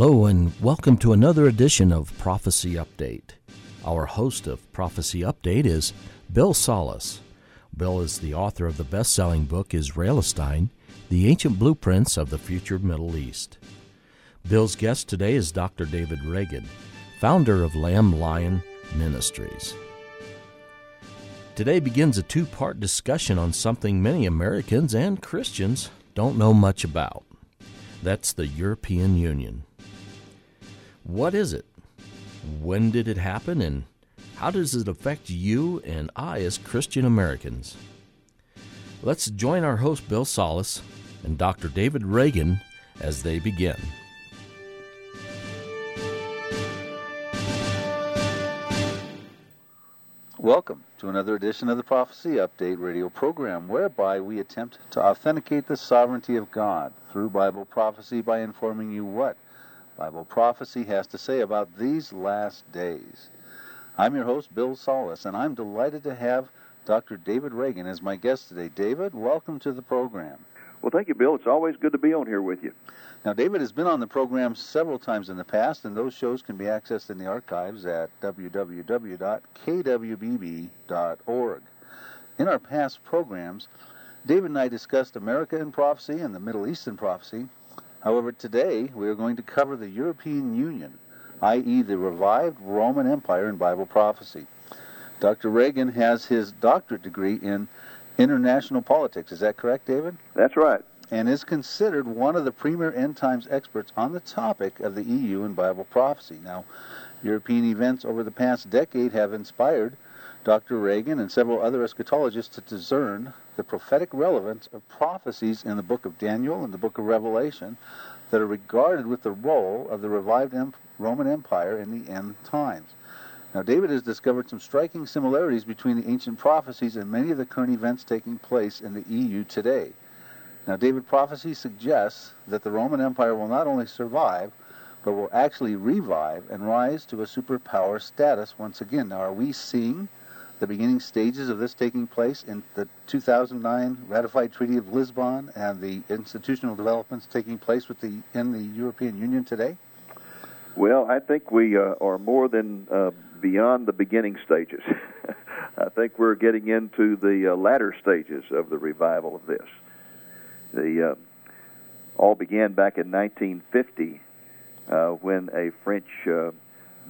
Hello, and welcome to another edition of Prophecy Update. Our host of Prophecy Update is Bill Salus. Bill is the author of the best selling book Isralestine The Ancient Blueprints of the Future Middle East. Bill's guest today is Dr. David Reagan, founder of Lamb Lion Ministries. Today begins a two part discussion on something many Americans and Christians don't know much about. That's the European Union. What is it? When did it happen? And how does it affect you and I as Christian Americans? Let's join our host Bill Salus and Dr. David Reagan as they begin. Welcome to another edition of the Prophecy Update radio program, whereby we attempt to authenticate the sovereignty of God through Bible prophecy by informing you what Bible prophecy has to say about these last days. I'm your host, Bill Salus, and I'm delighted to have Dr. David Reagan as my guest today. David, welcome to the program. Well, thank you, Bill. It's always good to be on here with you. Now, David has been on the program several times in the past, and those shows can be accessed in the archives at www.kwbb.org. In our past programs, David and I discussed America in prophecy and the Middle East in prophecy. However, today we are going to cover the European Union, i.e., the revived Roman Empire in Bible prophecy. Dr. Reagan has his doctorate degree in international politics. Is that correct, David? That's right and is considered one of the premier end times experts on the topic of the EU and Bible prophecy. Now, European events over the past decade have inspired Dr. Reagan and several other eschatologists to discern the prophetic relevance of prophecies in the book of Daniel and the book of Revelation that are regarded with the role of the revived Roman Empire in the end times. Now, David has discovered some striking similarities between the ancient prophecies and many of the current events taking place in the EU today. Now, David's prophecy suggests that the Roman Empire will not only survive, but will actually revive and rise to a superpower status once again. Now, are we seeing the beginning stages of this taking place in the 2009 ratified Treaty of Lisbon and the institutional developments taking place the, in the European Union today? Well, I think we uh, are more than uh, beyond the beginning stages. I think we're getting into the uh, latter stages of the revival of this. The uh, all began back in 1950 uh, when a French uh,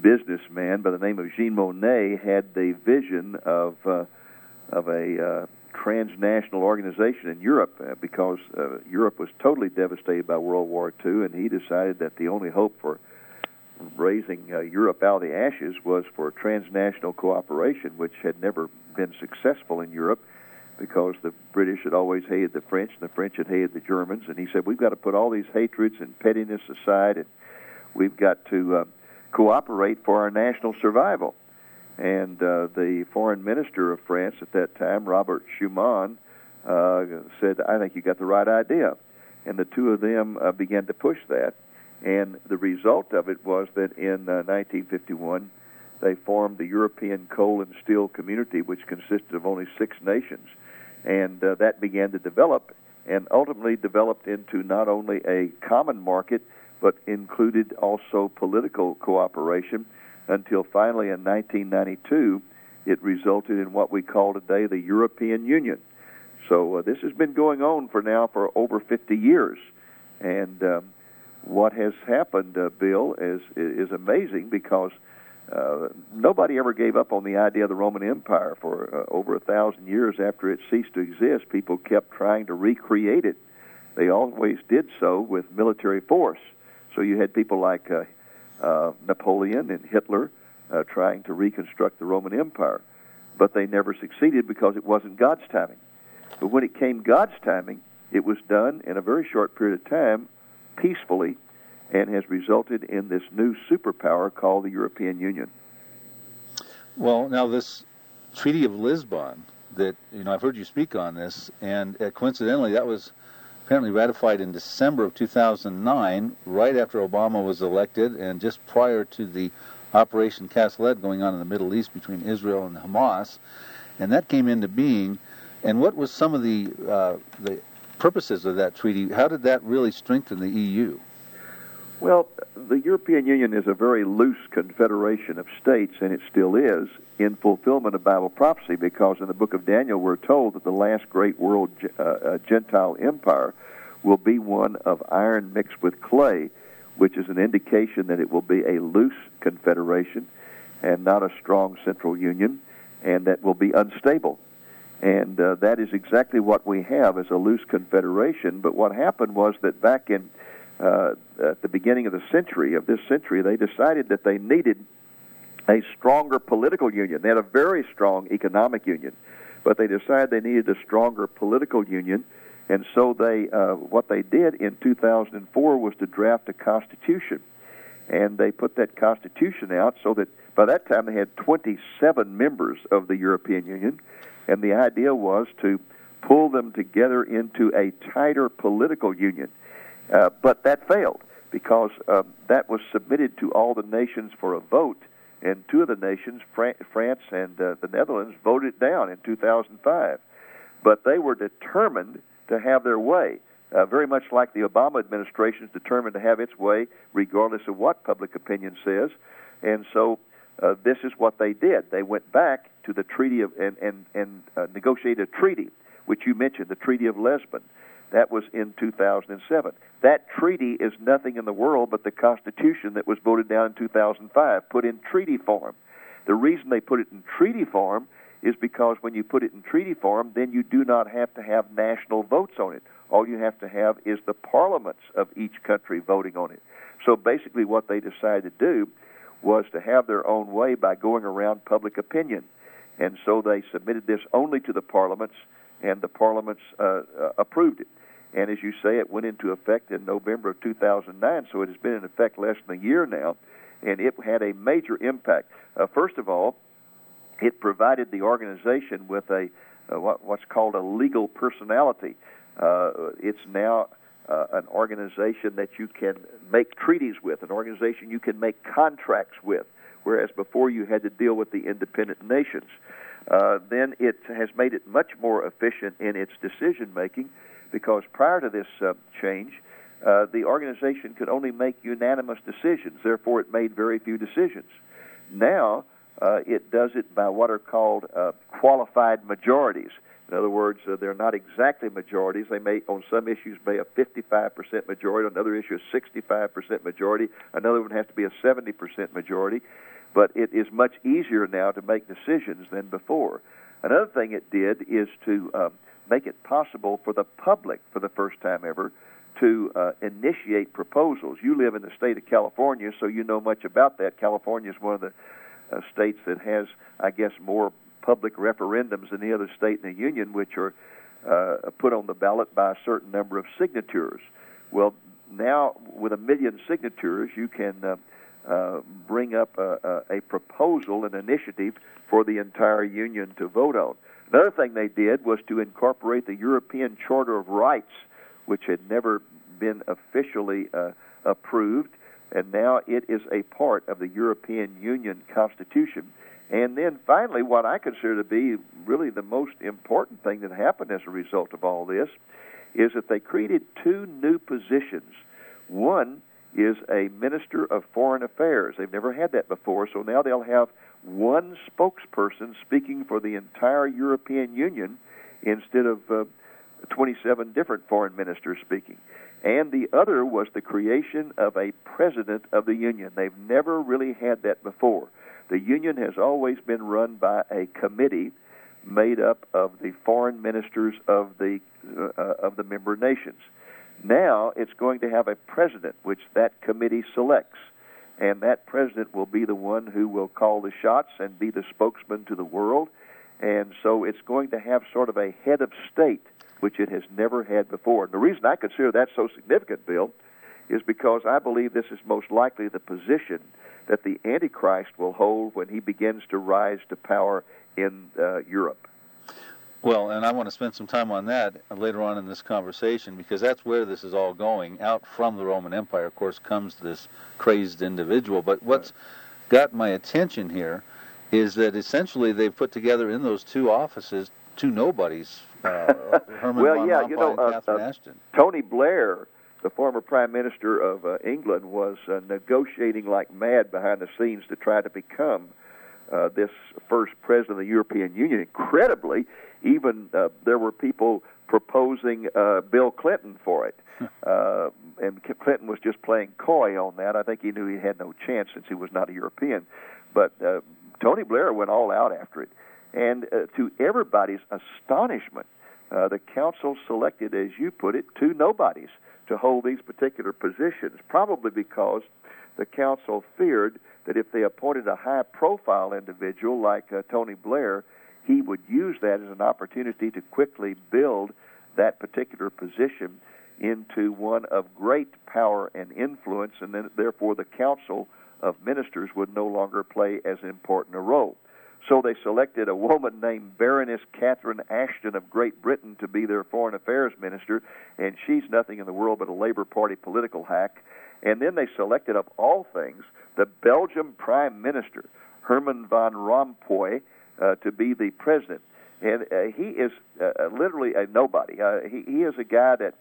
businessman by the name of Jean Monnet had the vision of uh, of a uh, transnational organization in Europe uh, because uh, Europe was totally devastated by World War II, and he decided that the only hope for raising uh, Europe out of the ashes was for transnational cooperation, which had never been successful in Europe because the British had always hated the French and the French had hated the Germans. And he said, We've got to put all these hatreds and pettiness aside and we've got to uh, cooperate for our national survival. And uh, the foreign minister of France at that time, Robert Schuman, uh, said, I think you got the right idea. And the two of them uh, began to push that. And the result of it was that in uh, 1951, they formed the European Coal and Steel Community, which consisted of only six nations and uh, that began to develop and ultimately developed into not only a common market but included also political cooperation until finally in 1992 it resulted in what we call today the European Union. So uh, this has been going on for now for over 50 years, and um, what has happened, uh, Bill, is is amazing because uh, nobody ever gave up on the idea of the Roman Empire for uh, over a thousand years after it ceased to exist. People kept trying to recreate it. They always did so with military force. So you had people like uh, uh, Napoleon and Hitler uh, trying to reconstruct the Roman Empire, but they never succeeded because it wasn't God's timing. But when it came God's timing, it was done in a very short period of time, peacefully, and has resulted in this new superpower called the European Union. Well, now this Treaty of Lisbon that you know I've heard you speak on this, and uh, coincidentally that was apparently ratified in December of 2009, right after Obama was elected, and just prior to the Operation Cast Lead going on in the Middle East between Israel and Hamas, and that came into being. And what was some of the uh, the purposes of that treaty? How did that really strengthen the EU? Well, the European Union is a very loose confederation of states, and it still is in fulfillment of Bible prophecy because in the book of Daniel we're told that the last great world uh, uh, Gentile empire will be one of iron mixed with clay, which is an indication that it will be a loose confederation and not a strong central union, and that will be unstable. And uh, that is exactly what we have as a loose confederation. But what happened was that back in uh, at the beginning of the century, of this century, they decided that they needed a stronger political union. They had a very strong economic union, but they decided they needed a stronger political union. And so they, uh, what they did in 2004 was to draft a constitution, and they put that constitution out so that by that time they had 27 members of the European Union, and the idea was to pull them together into a tighter political union. Uh, but that failed because um, that was submitted to all the nations for a vote, and two of the nations, Fran- France and uh, the Netherlands, voted down in 2005. But they were determined to have their way, uh, very much like the Obama administration is determined to have its way, regardless of what public opinion says. And so uh, this is what they did. They went back to the treaty of and and and uh, negotiated a treaty, which you mentioned, the Treaty of Lisbon. That was in 2007. That treaty is nothing in the world but the Constitution that was voted down in 2005, put in treaty form. The reason they put it in treaty form is because when you put it in treaty form, then you do not have to have national votes on it. All you have to have is the parliaments of each country voting on it. So basically, what they decided to do was to have their own way by going around public opinion. And so they submitted this only to the parliaments, and the parliaments uh, uh, approved it. And as you say, it went into effect in November of 2009, so it has been in effect less than a year now, and it had a major impact. Uh, first of all, it provided the organization with a uh, what, what's called a legal personality. Uh, it's now uh, an organization that you can make treaties with, an organization you can make contracts with, whereas before you had to deal with the independent nations. Uh, then it has made it much more efficient in its decision making because prior to this uh, change, uh, the organization could only make unanimous decisions. Therefore, it made very few decisions. Now, uh, it does it by what are called uh, qualified majorities. In other words, they're not exactly majorities. They may, on some issues, be a 55% majority. On another issue, a 65% majority. Another one has to be a 70% majority. But it is much easier now to make decisions than before. Another thing it did is to um, make it possible for the public, for the first time ever, to uh, initiate proposals. You live in the state of California, so you know much about that. California is one of the uh, states that has, I guess, more public referendums than any other state in the union, which are uh, put on the ballot by a certain number of signatures. Well, now with a million signatures, you can uh, bring up a, a, a proposal, an initiative for the entire union to vote on. Another thing they did was to incorporate the European Charter of Rights, which had never been officially uh, approved, and now it is a part of the European Union Constitution. And then finally, what I consider to be really the most important thing that happened as a result of all this is that they created two new positions. One is a minister of foreign affairs. They've never had that before, so now they'll have one spokesperson speaking for the entire European Union instead of uh, 27 different foreign ministers speaking. And the other was the creation of a president of the union. They've never really had that before. The union has always been run by a committee made up of the foreign ministers of the uh, of the member nations. Now it's going to have a president, which that committee selects and that president will be the one who will call the shots and be the spokesman to the world. And so it's going to have sort of a head of state, which it has never had before. And the reason I consider that so significant, Bill, is because I believe this is most likely the position that the Antichrist will hold when he begins to rise to power in uh, Europe. Well, and I want to spend some time on that later on in this conversation because that's where this is all going. Out from the Roman Empire, of course, comes this crazed individual. But what's got my attention here is that essentially they've put together in those two offices two nobodies. Uh, Herman well, von yeah, Rompuy you know, and uh, uh, Ashton. Tony Blair the former Prime Minister of uh, England was uh, negotiating like mad behind the scenes to try to become uh, this first president of the European Union. Incredibly, even uh, there were people proposing uh, Bill Clinton for it. uh, and Clinton was just playing coy on that. I think he knew he had no chance since he was not a European. But uh, Tony Blair went all out after it. And uh, to everybody's astonishment, uh, the council selected, as you put it, two nobodies to hold these particular positions, probably because the council feared that if they appointed a high profile individual like uh, Tony Blair, he would use that as an opportunity to quickly build that particular position into one of great power and influence, and then therefore the council of ministers would no longer play as important a role. So they selected a woman named Baroness Catherine Ashton of Great Britain to be their foreign affairs minister, and she's nothing in the world but a Labour Party political hack. And then they selected, of all things, the Belgian Prime Minister, Herman van Rompuy, uh, to be the president. And uh, he is uh, literally a nobody. Uh, he, he is a guy that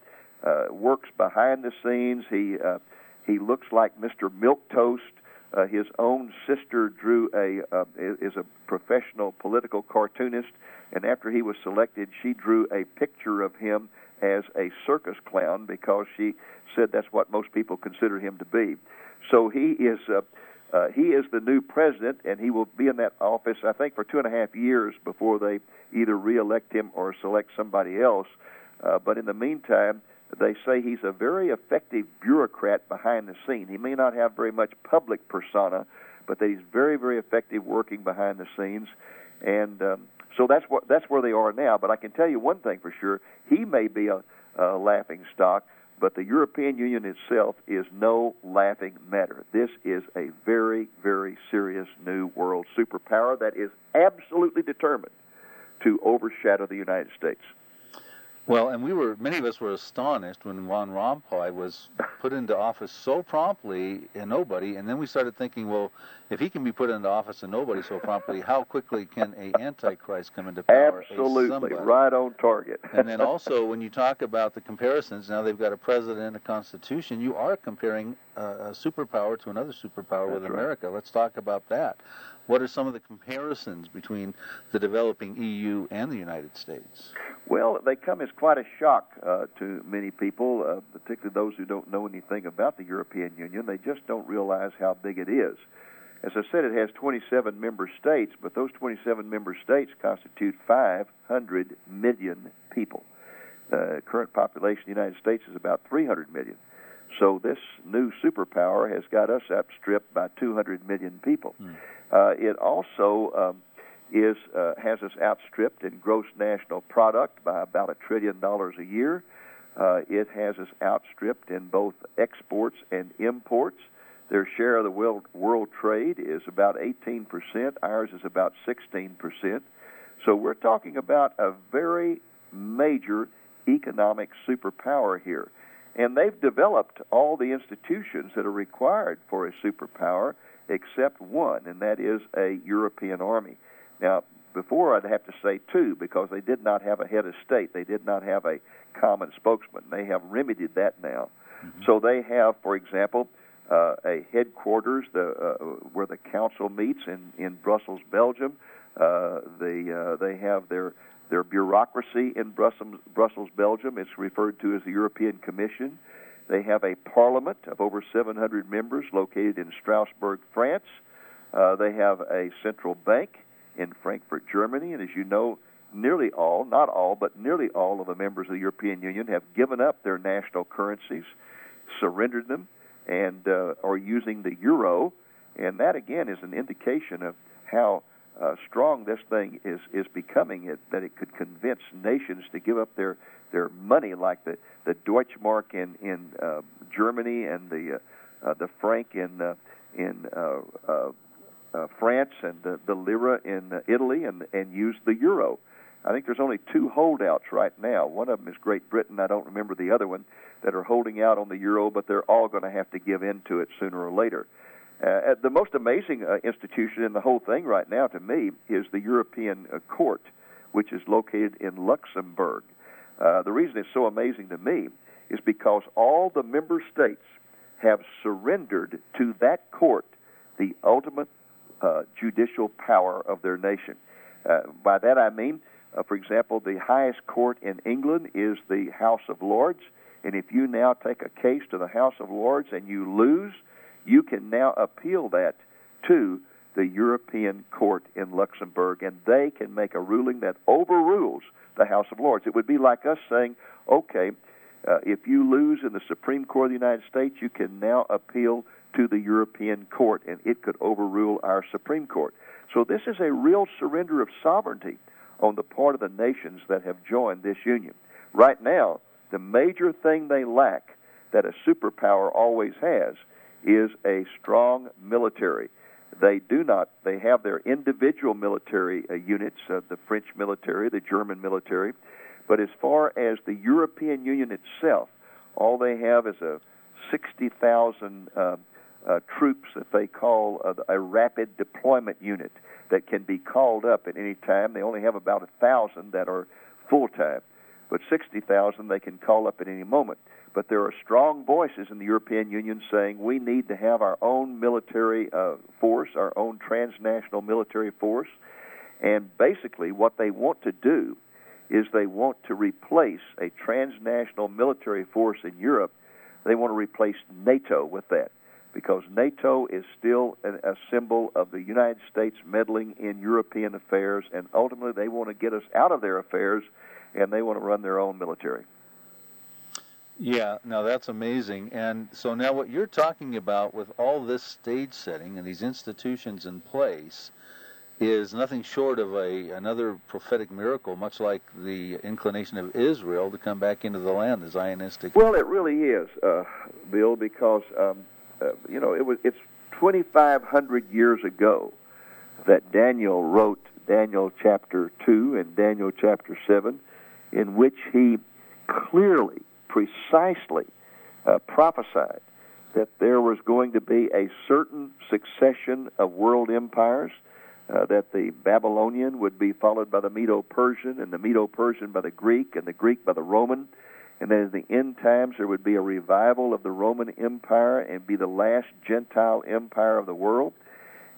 uh, works behind the scenes. He uh, he looks like Mr. Milquetoast. Uh, his own sister drew a uh, is a professional political cartoonist, and after he was selected, she drew a picture of him as a circus clown because she said that's what most people consider him to be. So he is uh, uh, he is the new president, and he will be in that office I think for two and a half years before they either reelect him or select somebody else. Uh, but in the meantime, they say he's a very effective bureaucrat behind the scene. He may not have very much public persona, but that he's very, very effective working behind the scenes. And um, so that's what that's where they are now. But I can tell you one thing for sure: he may be a, a laughing stock, but the European Union itself is no laughing matter. This is a very, very serious new world superpower that is absolutely determined to overshadow the United States. Well, and we were many of us were astonished when Van Rompuy was put into office so promptly and nobody, and then we started thinking, well, if he can be put into office and nobody so promptly, how quickly can a antichrist come into power? Absolutely, right on target. and then also, when you talk about the comparisons, now they've got a president and a constitution. You are comparing a, a superpower to another superpower That's with right. America. Let's talk about that. What are some of the comparisons between the developing EU and the United States? Well, they come as quite a shock uh, to many people, uh, particularly those who don't know anything about the European Union. They just don't realize how big it is. As I said, it has 27 member states, but those 27 member states constitute 500 million people. The uh, current population of the United States is about 300 million. So this new superpower has got us outstripped by 200 million people. Hmm. Uh, it also um, is uh, has us outstripped in gross national product by about a trillion dollars a year. Uh, it has us outstripped in both exports and imports. Their share of the world, world trade is about 18%. Ours is about 16%. So we're talking about a very major economic superpower here. And they've developed all the institutions that are required for a superpower except one, and that is a European army. Now, before I'd have to say two because they did not have a head of state. They did not have a common spokesman. They have remedied that now. Mm-hmm. So they have, for example, uh, a headquarters the, uh, where the council meets in, in Brussels, Belgium. Uh, they uh, they have their their bureaucracy in Brussels, Brussels, Belgium. It's referred to as the European Commission. They have a parliament of over 700 members located in Strasbourg, France. Uh, they have a central bank in Frankfurt, Germany. And as you know, nearly all, not all, but nearly all of the members of the European Union have given up their national currencies, surrendered them, and uh, are using the euro. And that, again, is an indication of how uh, strong this thing is is becoming. It, that it could convince nations to give up their their money, like the the Deutschmark in in uh, Germany and the uh, uh, the franc in uh, in uh, uh, uh, France and the, the lira in uh, Italy, and and use the euro. I think there's only two holdouts right now. One of them is Great Britain. I don't remember the other one that are holding out on the euro, but they're all going to have to give in to it sooner or later. The most amazing uh, institution in the whole thing right now, to me, is the European uh, Court, which is located in Luxembourg. Uh, the reason it's so amazing to me is because all the member states have surrendered to that court the ultimate uh, judicial power of their nation. Uh, by that I mean, uh, for example, the highest court in England is the House of Lords, and if you now take a case to the House of Lords and you lose, you can now appeal that to the European Court in Luxembourg, and they can make a ruling that overrules the House of Lords. It would be like us saying, okay, uh, if you lose in the Supreme Court of the United States, you can now appeal to the European Court, and it could overrule our Supreme Court. So this is a real surrender of sovereignty on the part of the nations that have joined this union. Right now, the major thing they lack that a superpower always has is a strong military. They do not. They have their individual military uh, units, uh, the French military, the German military, but as far as the European Union itself, all they have is a 60,000 uh, uh, troops that they call a, a rapid deployment unit that can be called up at any time. They only have about a thousand that are full time, but 60,000 they can call up at any moment. But there are strong voices in the European Union saying we need to have our own military uh, force, our own transnational military force. And basically, what they want to do is they want to replace a transnational military force in Europe. They want to replace NATO with that because NATO is still a, a symbol of the United States meddling in European affairs, and ultimately they want to get us out of their affairs and they want to run their own military. Yeah, now that's amazing. And so now what you're talking about with all this stage setting and these institutions in place is nothing short of a another prophetic miracle, much like the inclination of Israel to come back into the land, the Zionistic. Well, it really is, uh, Bill, because um, uh, you know it was it's 2,500 years ago that Daniel wrote Daniel chapter two and Daniel chapter seven, in which he clearly precisely uh, prophesied that there was going to be a certain succession of world empires, uh, that the Babylonian would be followed by the Medo Persian, and the Medo Persian by the Greek, and the Greek by the Roman. And then in the end times, there would be a revival of the Roman Empire and be the last Gentile empire of the world.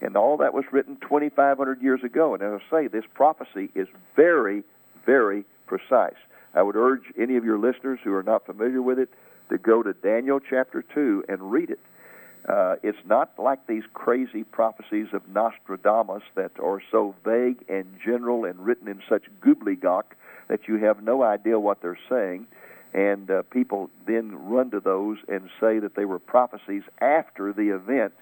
And all that was written 2,500 years ago. And as I say, this prophecy is very, very precise. I would urge any of your listeners who are not familiar with it to go to Daniel chapter 2 and read it. Uh, it's not like these crazy prophecies of Nostradamus that are so vague and general and written in such gobbledygook that you have no idea what they're saying. And uh, people then run to those and say that they were prophecies after the event.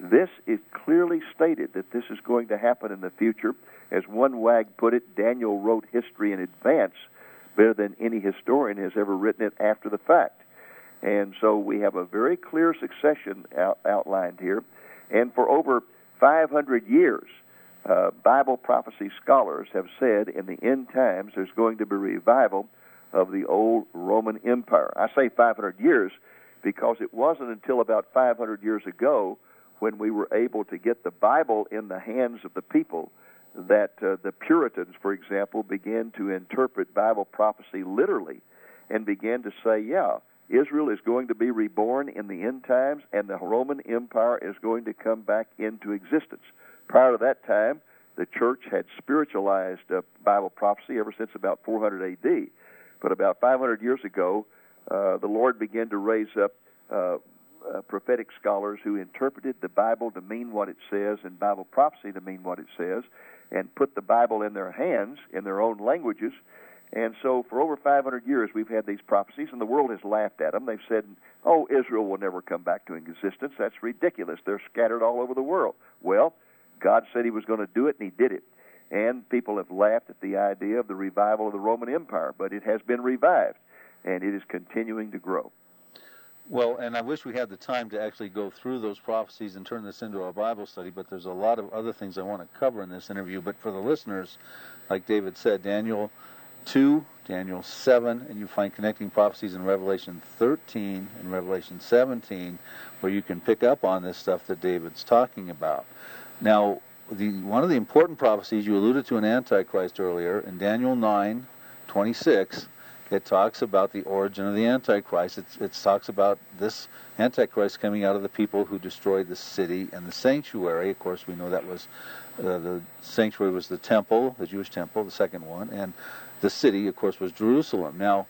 This is clearly stated that this is going to happen in the future. As one wag put it, Daniel wrote history in advance better than any historian has ever written it after the fact. And so we have a very clear succession out, outlined here. And for over 500 years, uh, Bible prophecy scholars have said in the end times there's going to be revival of the old Roman Empire. I say 500 years because it wasn't until about 500 years ago when we were able to get the Bible in the hands of the people that uh, the Puritans, for example, began to interpret Bible prophecy literally and began to say, yeah, Israel is going to be reborn in the end times and the Roman Empire is going to come back into existence. Prior to that time, the church had spiritualized uh, Bible prophecy ever since about 400 AD. But about 500 years ago, uh, the Lord began to raise up uh, uh, prophetic scholars who interpreted the Bible to mean what it says and Bible prophecy to mean what it says and put the Bible in their hands in their own languages. And so for over 500 years, we've had these prophecies, and the world has laughed at them. They've said, oh, Israel will never come back to existence. That's ridiculous. They're scattered all over the world. Well, God said He was going to do it, and He did it. And people have laughed at the idea of the revival of the Roman Empire, but it has been revived, and it is continuing to grow. Well, and I wish we had the time to actually go through those prophecies and turn this into a Bible study, but there's a lot of other things I want to cover in this interview. But for the listeners, like David said, Daniel 2, Daniel 7, and you find connecting prophecies in Revelation 13 and Revelation 17, where you can pick up on this stuff that David's talking about. Now, the, one of the important prophecies you alluded to in Antichrist earlier, in Daniel 9, 26, it talks about the origin of the Antichrist. It, talks about this Antichrist coming out of the people who destroyed the city and the sanctuary. Of course, we know that was uh, the sanctuary was the temple, the Jewish temple, the second one, and the city, of course, was Jerusalem. Now,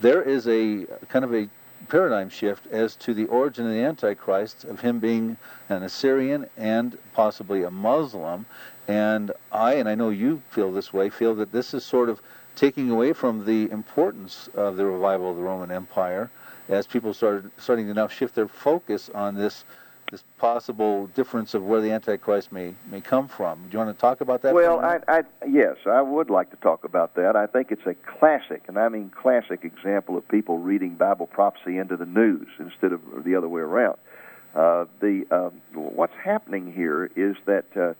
there is a kind of a paradigm shift as to the origin of the Antichrist, of him being an Assyrian and possibly a Muslim. And I, and I know you feel this way, feel that this is sort of taking away from the importance of the revival of the Roman Empire as people started starting to now shift their focus on this this possible difference of where the Antichrist may may come from. Do you want to talk about that? Well, I, I yes, I would like to talk about that. I think it's a classic, and I mean classic example of people reading Bible prophecy into the news instead of the other way around. Uh, the um, what's happening here is that. Uh,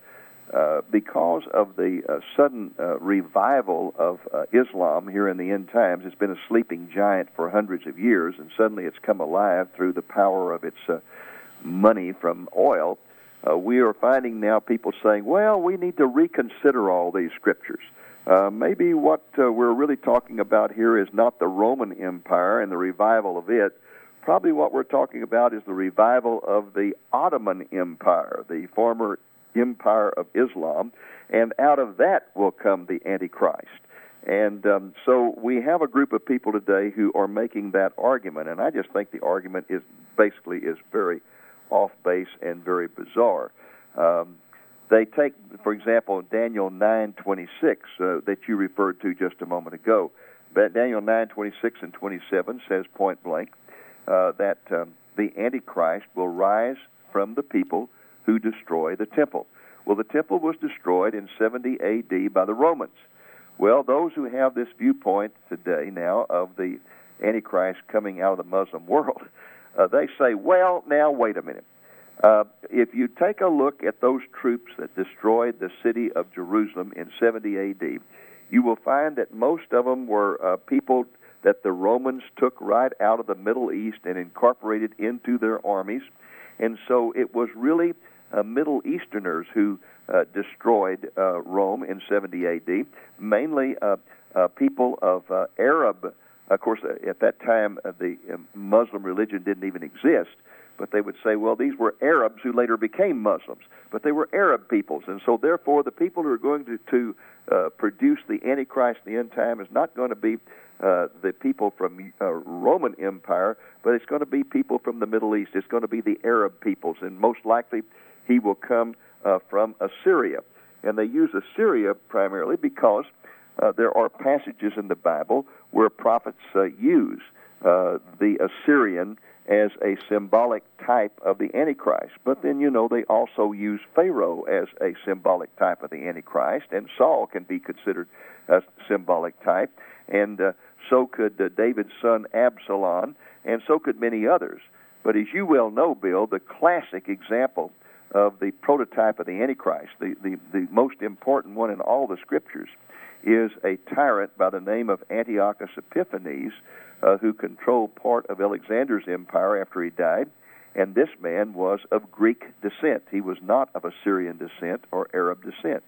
uh, because of the uh, sudden uh, revival of uh, Islam here in the end times, it's been a sleeping giant for hundreds of years, and suddenly it's come alive through the power of its uh, money from oil. Uh, we are finding now people saying, well, we need to reconsider all these scriptures. Uh, maybe what uh, we're really talking about here is not the Roman Empire and the revival of it. Probably what we're talking about is the revival of the Ottoman Empire, the former empire of Islam, and out of that will come the Antichrist. And um, so we have a group of people today who are making that argument, and I just think the argument is basically is very off base and very bizarre. Um, they take, for example, Daniel nine twenty six uh, that you referred to just a moment ago. But Daniel nine twenty six and twenty seven says point blank uh, that um, the Antichrist will rise from the people who destroy the temple. Well, the temple was destroyed in 70 AD by the Romans. Well, those who have this viewpoint today now of the Antichrist coming out of the Muslim world, uh, they say, well, now wait a minute. Uh, if you take a look at those troops that destroyed the city of Jerusalem in 70 AD, you will find that most of them were uh, people that the Romans took right out of the Middle East and incorporated into their armies. And so it was really uh, Middle Easterners who uh, destroyed uh, Rome in 70 AD, mainly uh, uh, people of uh, Arab. Of course, uh, at that time, uh, the uh, Muslim religion didn't even exist, but they would say, well, these were Arabs who later became Muslims, but they were Arab peoples, and so therefore the people who are going to, to uh, produce the Antichrist in the end time is not going to be uh, the people from uh, Roman Empire, but it's going to be people from the Middle East. It's going to be the Arab peoples, and most likely he will come uh, from Assyria. And they use Assyria primarily because uh, there are passages in the Bible where prophets uh, use uh, the Assyrian as a symbolic type of the Antichrist. But then, you know, they also use Pharaoh as a symbolic type of the Antichrist, and Saul can be considered a symbolic type, and uh, so could uh, David's son Absalom, and so could many others. But as you well know, Bill, the classic example of the prototype of the Antichrist, the, the, the most important one in all the scriptures, is a tyrant by the name of Antiochus Epiphanes, uh, who controlled part of Alexander's empire after he died. And this man was of Greek descent. He was not of Assyrian descent or Arab descent.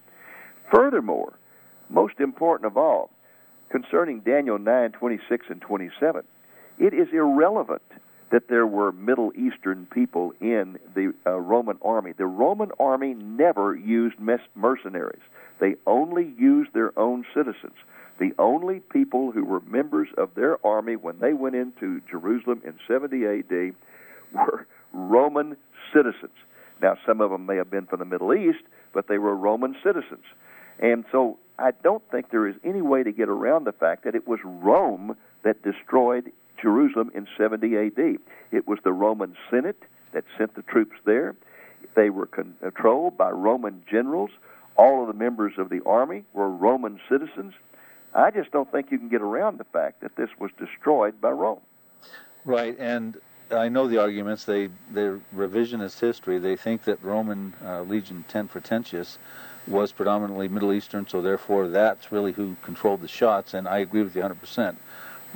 Furthermore, most important of all, concerning Daniel 9 26 and 27, it is irrelevant that there were Middle Eastern people in the uh, Roman army. The Roman army never used mercenaries, they only used their own citizens. The only people who were members of their army when they went into Jerusalem in 70 AD were Roman citizens. Now, some of them may have been from the Middle East, but they were Roman citizens. And so I don't think there is any way to get around the fact that it was Rome that destroyed Jerusalem in 70 AD. It was the Roman Senate that sent the troops there. They were controlled by Roman generals. All of the members of the army were Roman citizens. I just don't think you can get around the fact that this was destroyed by Rome. Right, and I know the arguments. They they're revisionist history. They think that Roman uh, Legion Ten Fretensis was predominantly Middle Eastern, so therefore that's really who controlled the shots. And I agree with you 100 percent.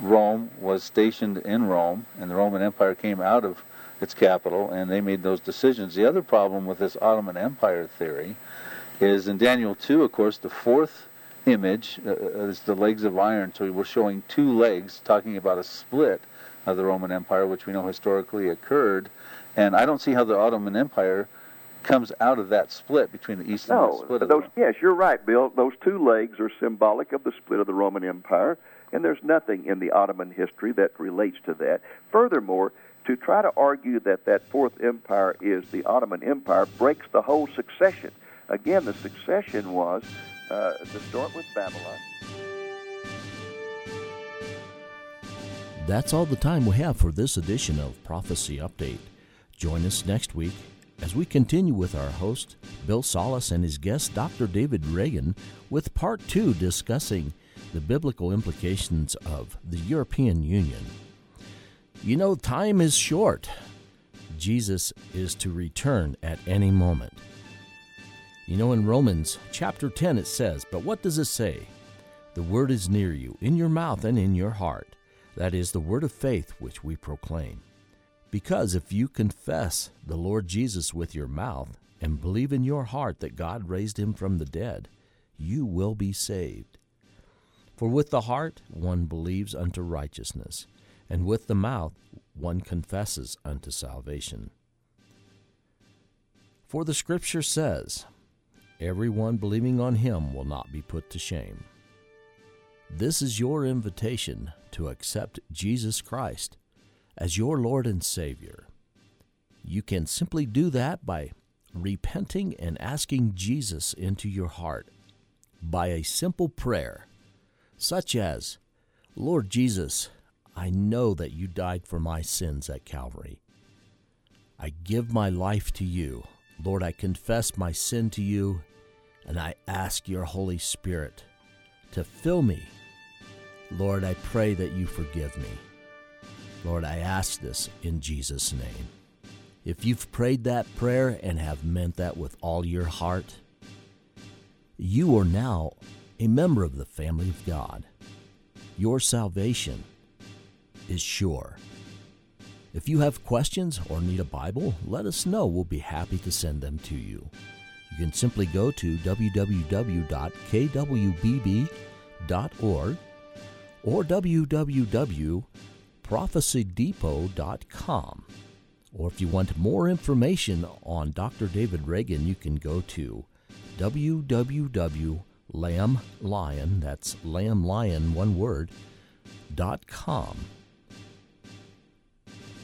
Rome was stationed in Rome, and the Roman Empire came out of its capital, and they made those decisions. The other problem with this Ottoman Empire theory is in Daniel 2, of course, the fourth image uh, is the legs of iron. So we're showing two legs, talking about a split of the Roman Empire, which we know historically occurred. And I don't see how the Ottoman Empire comes out of that split between the East and no, the split of the yes, you're right, Bill. Those two legs are symbolic of the split of the Roman Empire, and there's nothing in the Ottoman history that relates to that. Furthermore, to try to argue that that fourth empire is the Ottoman Empire breaks the whole succession. Again, the succession was uh, to start with Babylon. That's all the time we have for this edition of Prophecy Update. Join us next week as we continue with our host, Bill Salus, and his guest, Dr. David Reagan, with part two discussing the biblical implications of the European Union. You know, time is short. Jesus is to return at any moment. You know, in Romans chapter 10 it says, But what does it say? The word is near you, in your mouth and in your heart. That is the word of faith which we proclaim. Because if you confess the Lord Jesus with your mouth and believe in your heart that God raised him from the dead, you will be saved. For with the heart one believes unto righteousness, and with the mouth one confesses unto salvation. For the Scripture says, Every one believing on him will not be put to shame. This is your invitation to accept Jesus Christ as your Lord and Savior. You can simply do that by repenting and asking Jesus into your heart by a simple prayer, such as, Lord Jesus, I know that you died for my sins at Calvary. I give my life to you. Lord, I confess my sin to you, and I ask your Holy Spirit to fill me. Lord, I pray that you forgive me. Lord, I ask this in Jesus' name. If you've prayed that prayer and have meant that with all your heart, you are now a member of the family of God. Your salvation is sure. If you have questions or need a Bible, let us know. We'll be happy to send them to you. You can simply go to www.kwbb.org or www.prophecydepot.com. Or if you want more information on Dr. David Reagan, you can go to www.lamblion, that's lamblion, one word, dot com.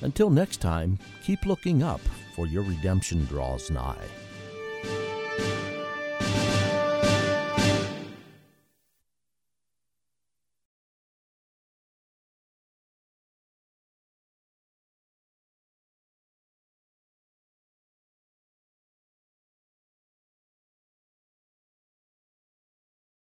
Until next time, keep looking up, for your redemption draws nigh.